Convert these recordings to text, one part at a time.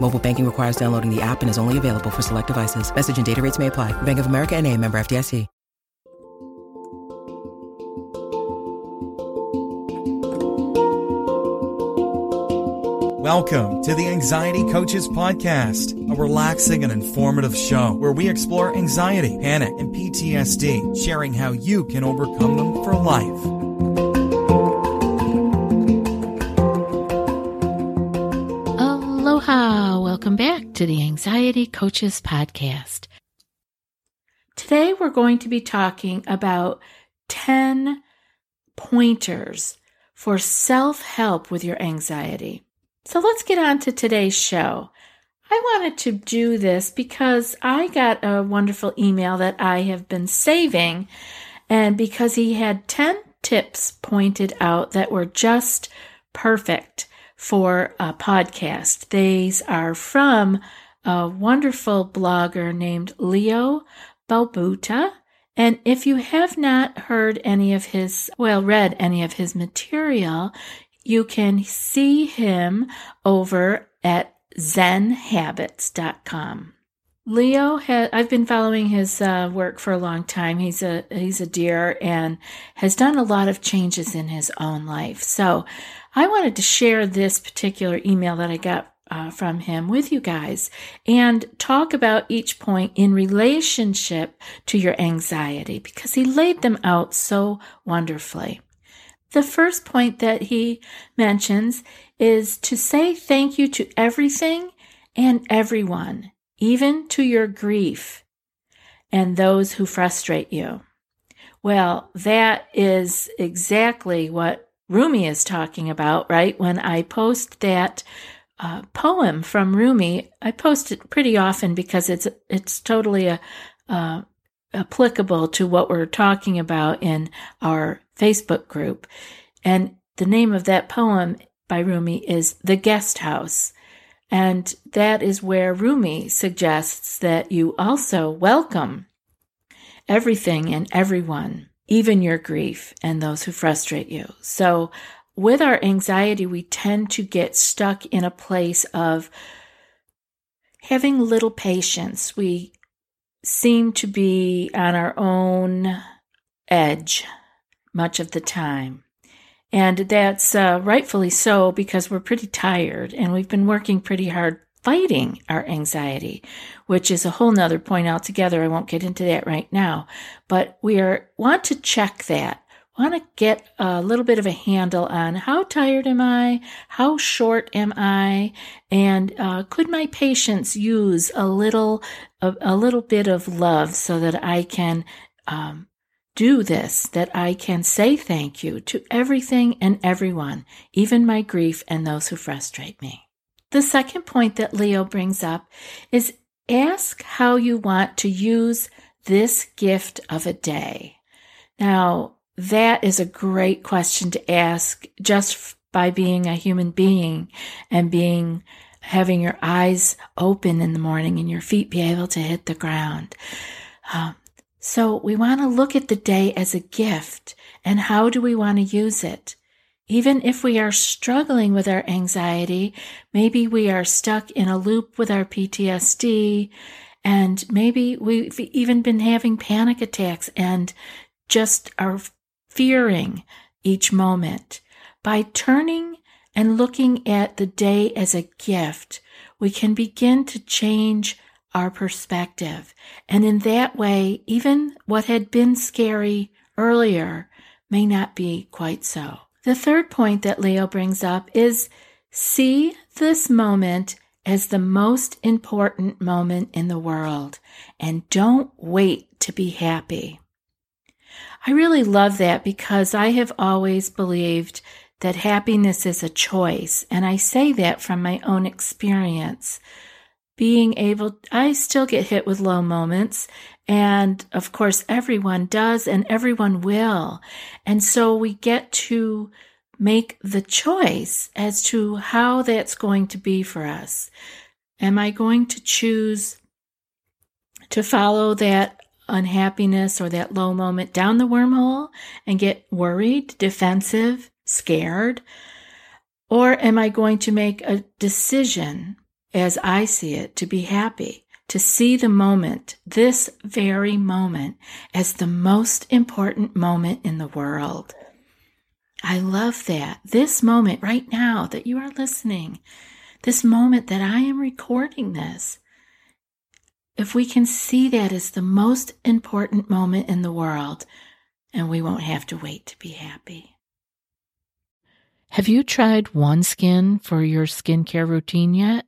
Mobile banking requires downloading the app and is only available for select devices. Message and data rates may apply. Bank of America and a member FDIC. Welcome to the Anxiety Coaches Podcast, a relaxing and informative show where we explore anxiety, panic, and PTSD, sharing how you can overcome them for life. Welcome back to the Anxiety Coaches Podcast. Today we're going to be talking about 10 pointers for self help with your anxiety. So let's get on to today's show. I wanted to do this because I got a wonderful email that I have been saving, and because he had 10 tips pointed out that were just perfect for a podcast. These are from a wonderful blogger named Leo Babauta. And if you have not heard any of his, well, read any of his material, you can see him over at zenhabits.com. Leo has I've been following his uh, work for a long time. He's a he's a dear and has done a lot of changes in his own life. So, I wanted to share this particular email that I got uh, from him with you guys and talk about each point in relationship to your anxiety because he laid them out so wonderfully. The first point that he mentions is to say thank you to everything and everyone, even to your grief and those who frustrate you. Well, that is exactly what Rumi is talking about, right? When I post that uh, poem from Rumi, I post it pretty often because it's it's totally a, uh, applicable to what we're talking about in our Facebook group. And the name of that poem by Rumi is The Guest House. And that is where Rumi suggests that you also welcome everything and everyone, even your grief and those who frustrate you. So, with our anxiety, we tend to get stuck in a place of having little patience. We seem to be on our own edge much of the time. And that's uh, rightfully so because we're pretty tired and we've been working pretty hard fighting our anxiety, which is a whole nother point altogether. I won't get into that right now, but we are, want to check that. Want to get a little bit of a handle on how tired am I? How short am I? And uh, could my patience use a little, a, a, little bit of love so that I can um, do this that I can say thank you to everything and everyone, even my grief and those who frustrate me. The second point that Leo brings up is ask how you want to use this gift of a day. Now, that is a great question to ask just by being a human being and being having your eyes open in the morning and your feet be able to hit the ground. Um, so we want to look at the day as a gift and how do we want to use it? Even if we are struggling with our anxiety, maybe we are stuck in a loop with our PTSD, and maybe we've even been having panic attacks and just are fearing each moment. By turning and looking at the day as a gift, we can begin to change our perspective. And in that way, even what had been scary earlier may not be quite so. The third point that Leo brings up is see this moment as the most important moment in the world and don't wait to be happy. I really love that because I have always believed that happiness is a choice. And I say that from my own experience. Being able, I still get hit with low moments. And of course, everyone does and everyone will. And so we get to make the choice as to how that's going to be for us. Am I going to choose to follow that unhappiness or that low moment down the wormhole and get worried, defensive, scared? Or am I going to make a decision as I see it to be happy, to see the moment, this very moment, as the most important moment in the world? I love that. This moment right now that you are listening, this moment that I am recording this, if we can see that as the most important moment in the world, and we won't have to wait to be happy. Have you tried OneSkin for your skincare routine yet?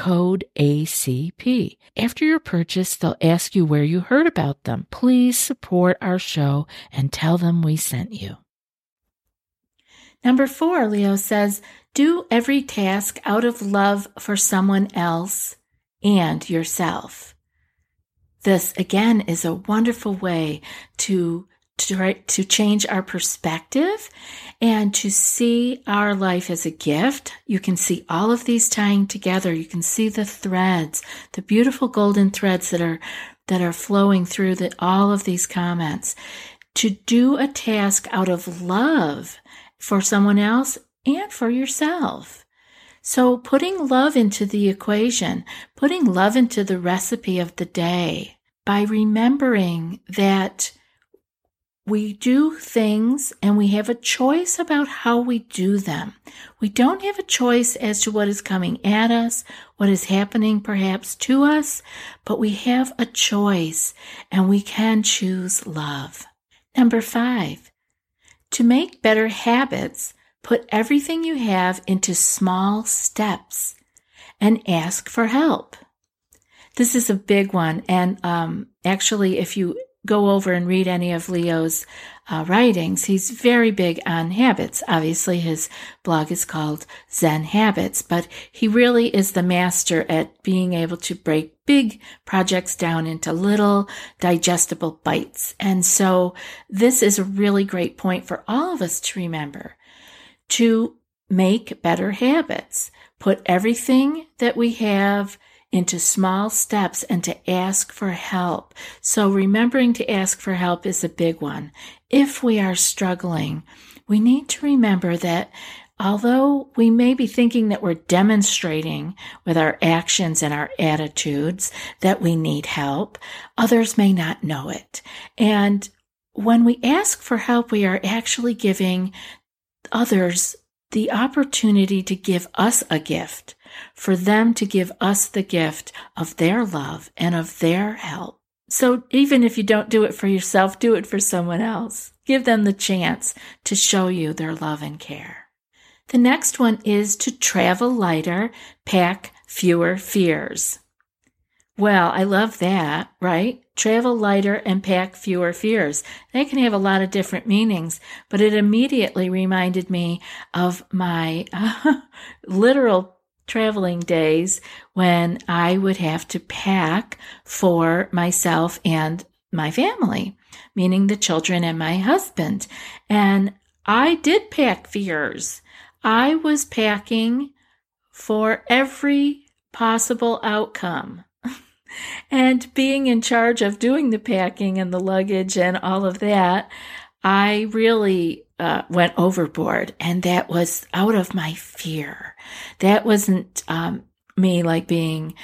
code ACP. After your purchase, they'll ask you where you heard about them. Please support our show and tell them we sent you. Number four, Leo says, do every task out of love for someone else and yourself. This again is a wonderful way to to, to change our perspective and to see our life as a gift. You can see all of these tying together. You can see the threads, the beautiful golden threads that are that are flowing through the, all of these comments. To do a task out of love for someone else and for yourself. So putting love into the equation, putting love into the recipe of the day by remembering that we do things and we have a choice about how we do them. We don't have a choice as to what is coming at us, what is happening perhaps to us, but we have a choice and we can choose love. Number five, to make better habits, put everything you have into small steps and ask for help. This is a big one. And um, actually, if you go over and read any of Leo's uh, writings, he's very big on habits. Obviously, his blog is called Zen Habits, but he really is the master at being able to break big projects down into little digestible bites. And so this is a really great point for all of us to remember to make better habits. Put everything that we have into small steps and to ask for help. So remembering to ask for help is a big one. If we are struggling, we need to remember that although we may be thinking that we're demonstrating with our actions and our attitudes that we need help, others may not know it. And when we ask for help, we are actually giving others the opportunity to give us a gift for them to give us the gift of their love and of their help. So even if you don't do it for yourself, do it for someone else. Give them the chance to show you their love and care. The next one is to travel lighter, pack fewer fears. Well, I love that, right? Travel lighter and pack fewer fears. They can have a lot of different meanings, but it immediately reminded me of my uh, literal traveling days when I would have to pack for myself and my family, meaning the children and my husband. And I did pack fears. I was packing for every possible outcome. and being in charge of doing the packing and the luggage and all of that, I really uh, went overboard. And that was out of my fear. That wasn't um, me like being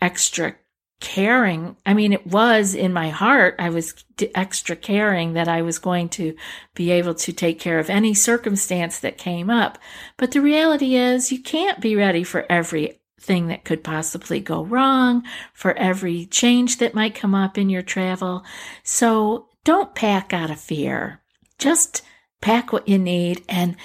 extra caring. I mean, it was in my heart. I was extra caring that I was going to be able to take care of any circumstance that came up. But the reality is you can't be ready for everything that could possibly go wrong, for every change that might come up in your travel. So don't pack out of fear. Just pack what you need. And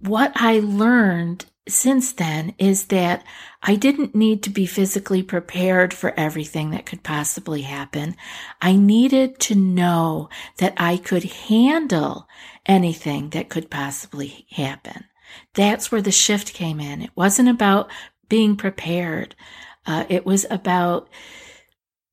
what I learned since then is that I didn't need to be physically prepared for everything that could possibly happen. I needed to know that I could handle anything that could possibly happen. That's where the shift came in. It wasn't about being prepared. Uh, it was about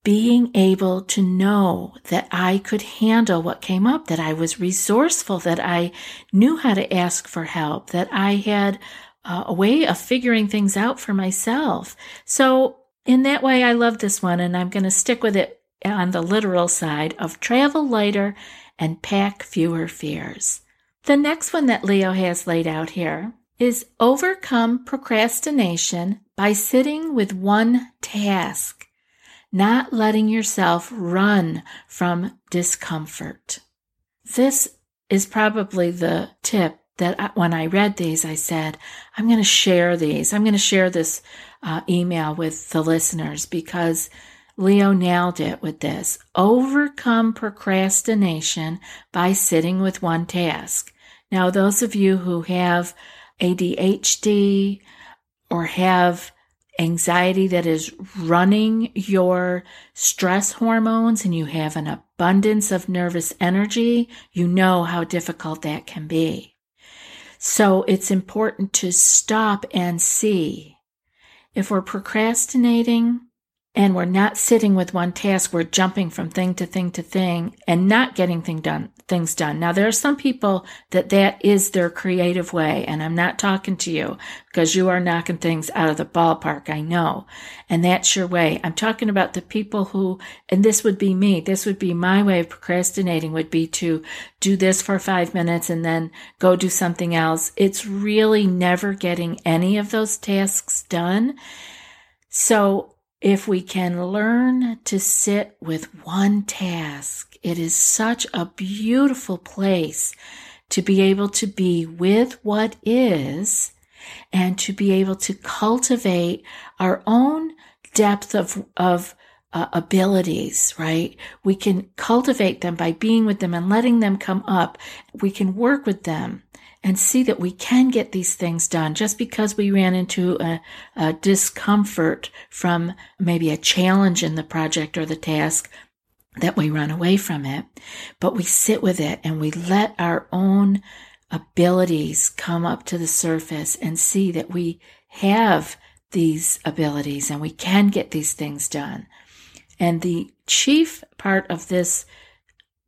being able to know that I could handle what came up, that I was resourceful, that I knew how to ask for help, that I had uh, a way of figuring things out for myself. So, in that way, I love this one, and I'm going to stick with it on the literal side of travel lighter and pack fewer fears. The next one that Leo has laid out here is overcome procrastination by sitting with one task, not letting yourself run from discomfort. This is probably the tip that when I read these, I said, I'm going to share these. I'm going to share this uh, email with the listeners because Leo nailed it with this. Overcome procrastination by sitting with one task. Now, those of you who have ADHD or have anxiety that is running your stress hormones and you have an abundance of nervous energy, you know how difficult that can be. So it's important to stop and see. If we're procrastinating and we're not sitting with one task, we're jumping from thing to thing to thing and not getting thing done, things done. Now, there are some people that that is their creative way, and I'm not talking to you because you are knocking things out of the ballpark. I know. And that's your way. I'm talking about the people who, and this would be me, this would be my way of procrastinating would be to do this for five minutes and then go do something else. It's really never getting any of those tasks done. So if we can learn to sit with one task, it is such a beautiful place to be able to be with what is and to be able to cultivate our own depth of, of uh, abilities, right? We can cultivate them by being with them and letting them come up. We can work with them and see that we can get these things done just because we ran into a, a discomfort from maybe a challenge in the project or the task that we run away from it, but we sit with it and we let our own abilities come up to the surface and see that we have these abilities and we can get these things done. And the chief part of this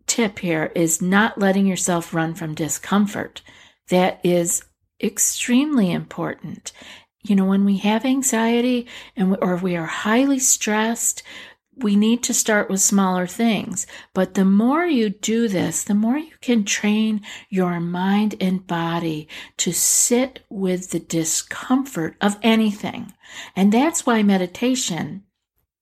tip here is not letting yourself run from discomfort that is extremely important. You know, when we have anxiety and we, or we are highly stressed, we need to start with smaller things. But the more you do this, the more you can train your mind and body to sit with the discomfort of anything. And that's why meditation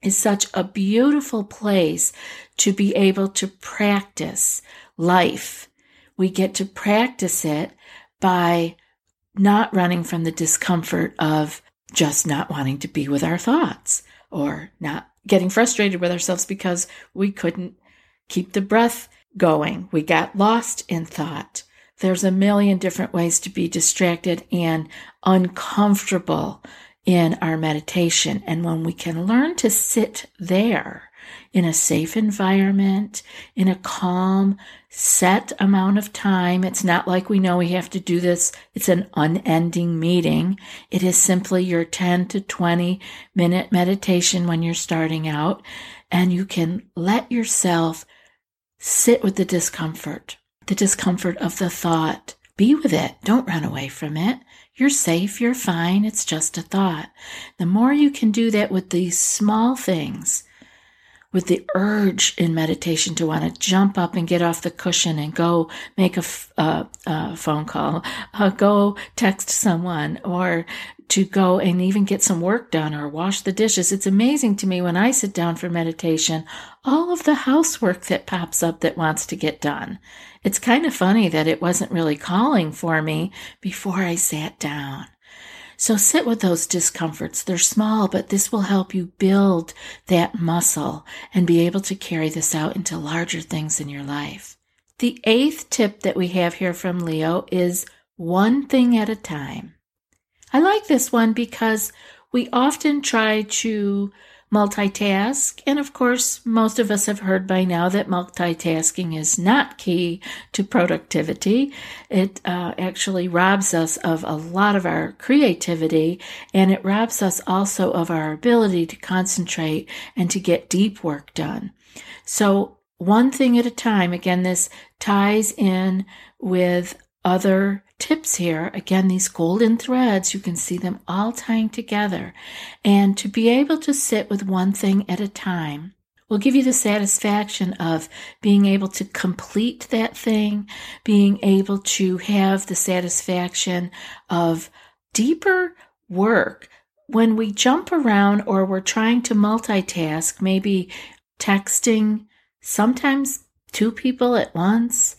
is such a beautiful place to be able to practice life. We get to practice it by not running from the discomfort of just not wanting to be with our thoughts or not getting frustrated with ourselves because we couldn't keep the breath going. We got lost in thought. There's a million different ways to be distracted and uncomfortable in our meditation. And when we can learn to sit there in a safe environment, in a calm, set amount of time. It's not like we know we have to do this. It's an unending meeting. It is simply your 10 to 20 minute meditation when you're starting out. And you can let yourself sit with the discomfort, the discomfort of the thought. Be with it. Don't run away from it. You're safe. You're fine. It's just a thought. The more you can do that with these small things, with the urge in meditation to want to jump up and get off the cushion and go make a uh, uh, phone call, uh, go text someone, or to go and even get some work done or wash the dishes. It's amazing to me when I sit down for meditation, all of the housework that pops up that wants to get done. It's kind of funny that it wasn't really calling for me before I sat down. So sit with those discomforts. They're small, but this will help you build that muscle and be able to carry this out into larger things in your life. The eighth tip that we have here from Leo is one thing at a time. I like this one because we often try to multitask. And of course, most of us have heard by now that multitasking is not key to productivity. It uh, actually robs us of a lot of our creativity and it robs us also of our ability to concentrate and to get deep work done. So, one thing at a time, again, this ties in with other tips here. Again, these golden threads, you can see them all tying together. And to be able to sit with one thing at a time will give you the satisfaction of being able to complete that thing, being able to have the satisfaction of deeper work. When we jump around or we're trying to multitask, maybe texting, sometimes two people at once,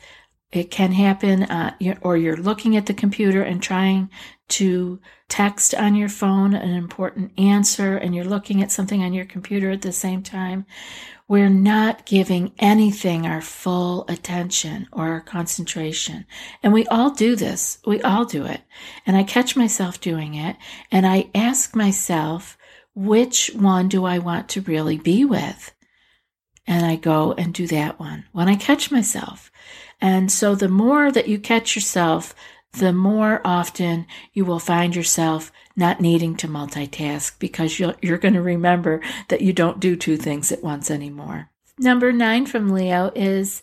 it can happen, uh, or you're looking at the computer and trying to text on your phone an important answer, and you're looking at something on your computer at the same time. We're not giving anything our full attention or our concentration. And we all do this. We all do it. And I catch myself doing it, and I ask myself, which one do I want to really be with? And I go and do that one when I catch myself. And so the more that you catch yourself, the more often you will find yourself not needing to multitask because you're, you're going to remember that you don't do two things at once anymore. Number nine from Leo is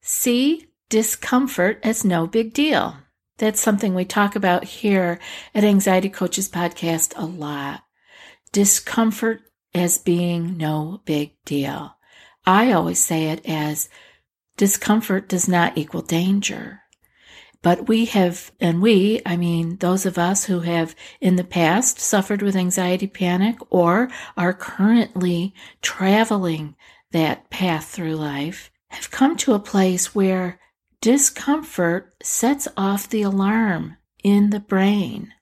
see discomfort as no big deal. That's something we talk about here at Anxiety Coaches Podcast a lot. Discomfort as being no big deal. I always say it as discomfort does not equal danger. But we have, and we, I mean, those of us who have in the past suffered with anxiety panic or are currently traveling that path through life, have come to a place where discomfort sets off the alarm in the brain.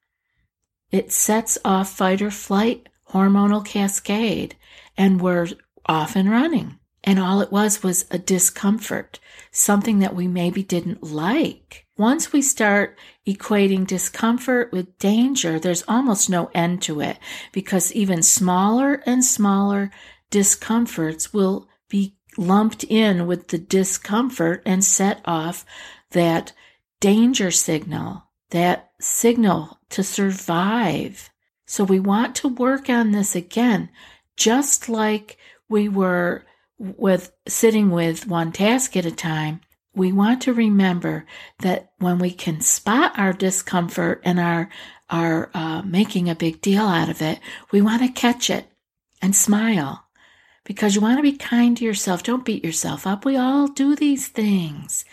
It sets off fight or flight hormonal cascade, and we're off and running. And all it was was a discomfort, something that we maybe didn't like. Once we start equating discomfort with danger, there's almost no end to it because even smaller and smaller discomforts will be lumped in with the discomfort and set off that danger signal, that signal to survive. So we want to work on this again, just like we were with sitting with one task at a time, we want to remember that when we can spot our discomfort and our are uh, making a big deal out of it, we want to catch it and smile because you want to be kind to yourself. Don't beat yourself up. We all do these things.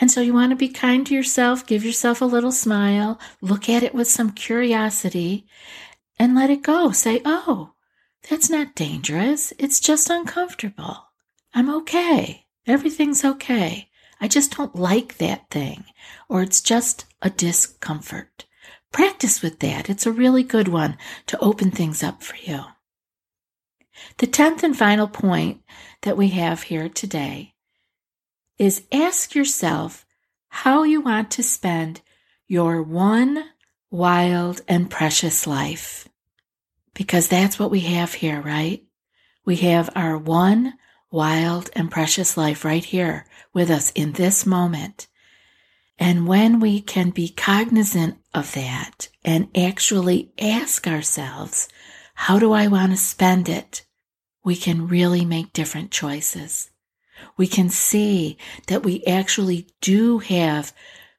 And so you want to be kind to yourself, give yourself a little smile, look at it with some curiosity, and let it go. Say, oh, that's not dangerous. It's just uncomfortable. I'm okay. Everything's okay. I just don't like that thing, or it's just a discomfort. Practice with that. It's a really good one to open things up for you. The tenth and final point that we have here today is ask yourself how you want to spend your one wild and precious life. Because that's what we have here, right? We have our one wild and precious life right here with us in this moment. And when we can be cognizant of that and actually ask ourselves, how do I want to spend it? We can really make different choices. We can see that we actually do have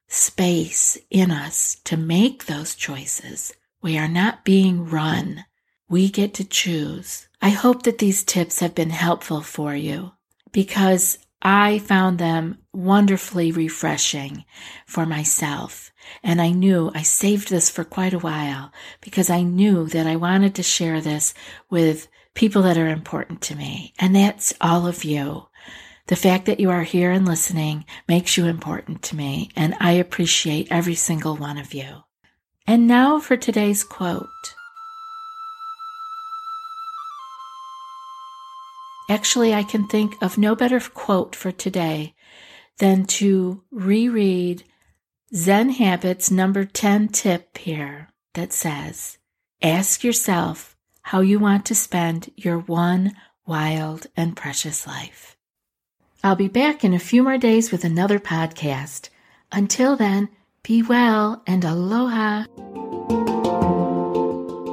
space in us to make those choices. We are not being run. We get to choose. I hope that these tips have been helpful for you because I found them wonderfully refreshing for myself. And I knew I saved this for quite a while because I knew that I wanted to share this with people that are important to me. And that's all of you. The fact that you are here and listening makes you important to me, and I appreciate every single one of you. And now for today's quote. Actually, I can think of no better quote for today than to reread Zen Habits number 10 tip here that says, Ask yourself how you want to spend your one wild and precious life. I'll be back in a few more days with another podcast. Until then, be well and aloha.